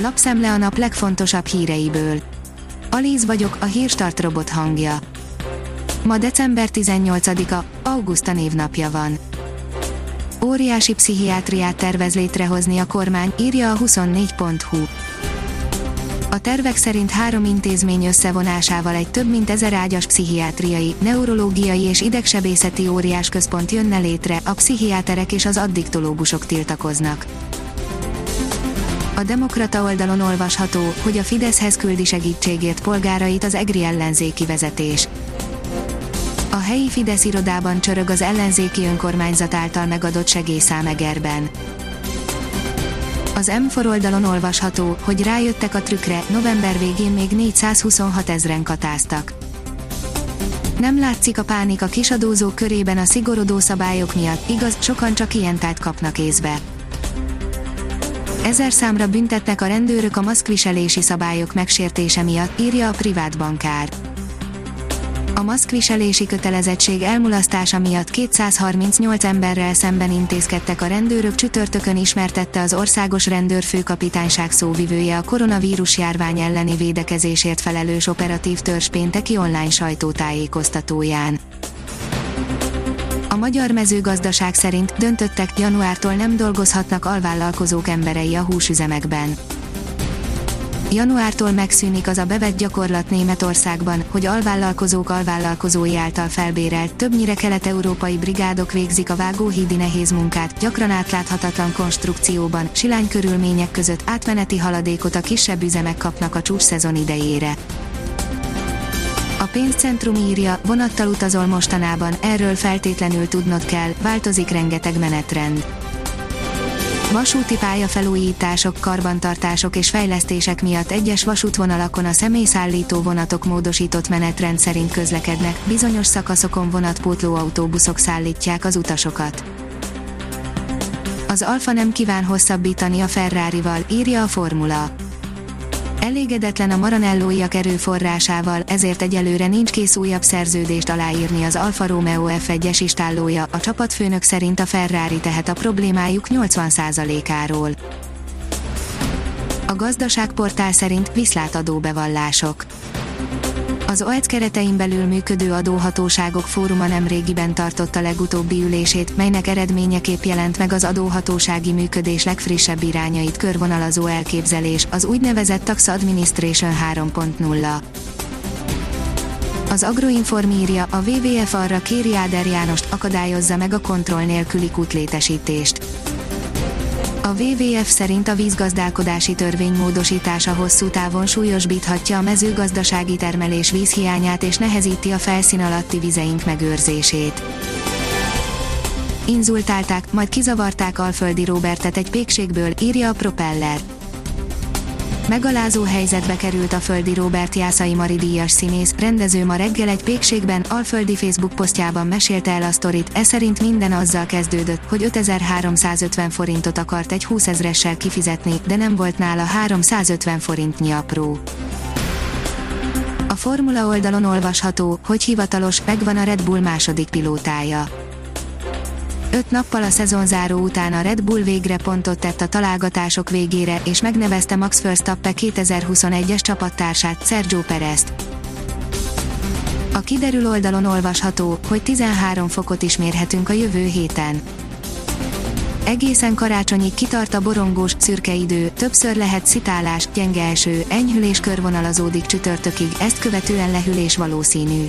lapszemle a nap legfontosabb híreiből. Alíz vagyok, a hírstart robot hangja. Ma december 18-a, Augusta névnapja van. Óriási pszichiátriát tervez létrehozni a kormány, írja a 24.hu. A tervek szerint három intézmény összevonásával egy több mint ezer ágyas pszichiátriai, neurológiai és idegsebészeti óriás központ jönne létre, a pszichiáterek és az addiktológusok tiltakoznak. A Demokrata oldalon olvasható, hogy a Fideszhez küldi segítségért polgárait az EGRI ellenzéki vezetés. A helyi Fidesz irodában csörög az ellenzéki önkormányzat által megadott segélyszám Egerben. Az M4 oldalon olvasható, hogy rájöttek a trükkre, november végén még 426 ezren katáztak. Nem látszik a pánik a kisadózók körében a szigorodó szabályok miatt, igaz, sokan csak ilyen tát kapnak észbe. Ezer számra büntetnek a rendőrök a maszkviselési szabályok megsértése miatt, írja a privát bankár. A maszkviselési kötelezettség elmulasztása miatt 238 emberrel szemben intézkedtek a rendőrök csütörtökön ismertette az országos rendőrfőkapitányság szóvivője a koronavírus járvány elleni védekezésért felelős operatív törzs pénteki online sajtótájékoztatóján. Magyar mezőgazdaság szerint döntöttek, januártól nem dolgozhatnak alvállalkozók emberei a húsüzemekben. Januártól megszűnik az a bevett gyakorlat Németországban, hogy alvállalkozók alvállalkozói által felbérelt, többnyire kelet-európai brigádok végzik a vágóhídi nehéz munkát, gyakran átláthatatlan konstrukcióban, silány körülmények között átmeneti haladékot a kisebb üzemek kapnak a csúcsszezon idejére. A pénzcentrum írja, vonattal utazol mostanában, erről feltétlenül tudnod kell, változik rengeteg menetrend. Vasúti pályafelújítások, karbantartások és fejlesztések miatt egyes vasútvonalakon a személyszállító vonatok módosított menetrend szerint közlekednek, bizonyos szakaszokon vonatpótló autóbuszok szállítják az utasokat. Az Alfa nem kíván hosszabbítani a Ferrari-val, írja a Formula. Elégedetlen a Maranellóiak erőforrásával, ezért egyelőre nincs kész újabb szerződést aláírni az Alfa Romeo F1-es istállója, a csapatfőnök szerint a Ferrari tehet a problémájuk 80%-áról. A gazdaságportál szerint viszlátadó bevallások. Az OEC keretein belül működő adóhatóságok fóruma nemrégiben tartotta legutóbbi ülését, melynek eredményeképp jelent meg az adóhatósági működés legfrissebb irányait körvonalazó elképzelés, az úgynevezett Tax Administration 3.0. Az Agroinform írja, a WWF arra kéri Áder Jánost, akadályozza meg a kontroll nélküli kutlétesítést. A WWF szerint a vízgazdálkodási törvény módosítása hosszú távon súlyosbíthatja a mezőgazdasági termelés vízhiányát és nehezíti a felszín alatti vizeink megőrzését. Inzultálták, majd kizavarták Alföldi Robertet egy pékségből, írja a Propeller. Megalázó helyzetbe került a Földi Robert Jászai Mari díjas színész, rendező ma reggel egy pékségben, Alföldi Facebook posztjában mesélte el a sztorit, e szerint minden azzal kezdődött, hogy 5350 forintot akart egy 20 ezressel kifizetni, de nem volt nála 350 forintnyi apró. A Formula oldalon olvasható, hogy hivatalos, megvan a Red Bull második pilótája Öt nappal a szezonzáró után a Red Bull végre pontot tett a találgatások végére, és megnevezte Max Verstappen 2021-es csapattársát, Sergio Perezt. A kiderül oldalon olvasható, hogy 13 fokot is mérhetünk a jövő héten. Egészen karácsonyig kitart a borongós, szürke idő, többször lehet szitálás, gyenge eső, enyhülés körvonalazódik csütörtökig, ezt követően lehűlés valószínű.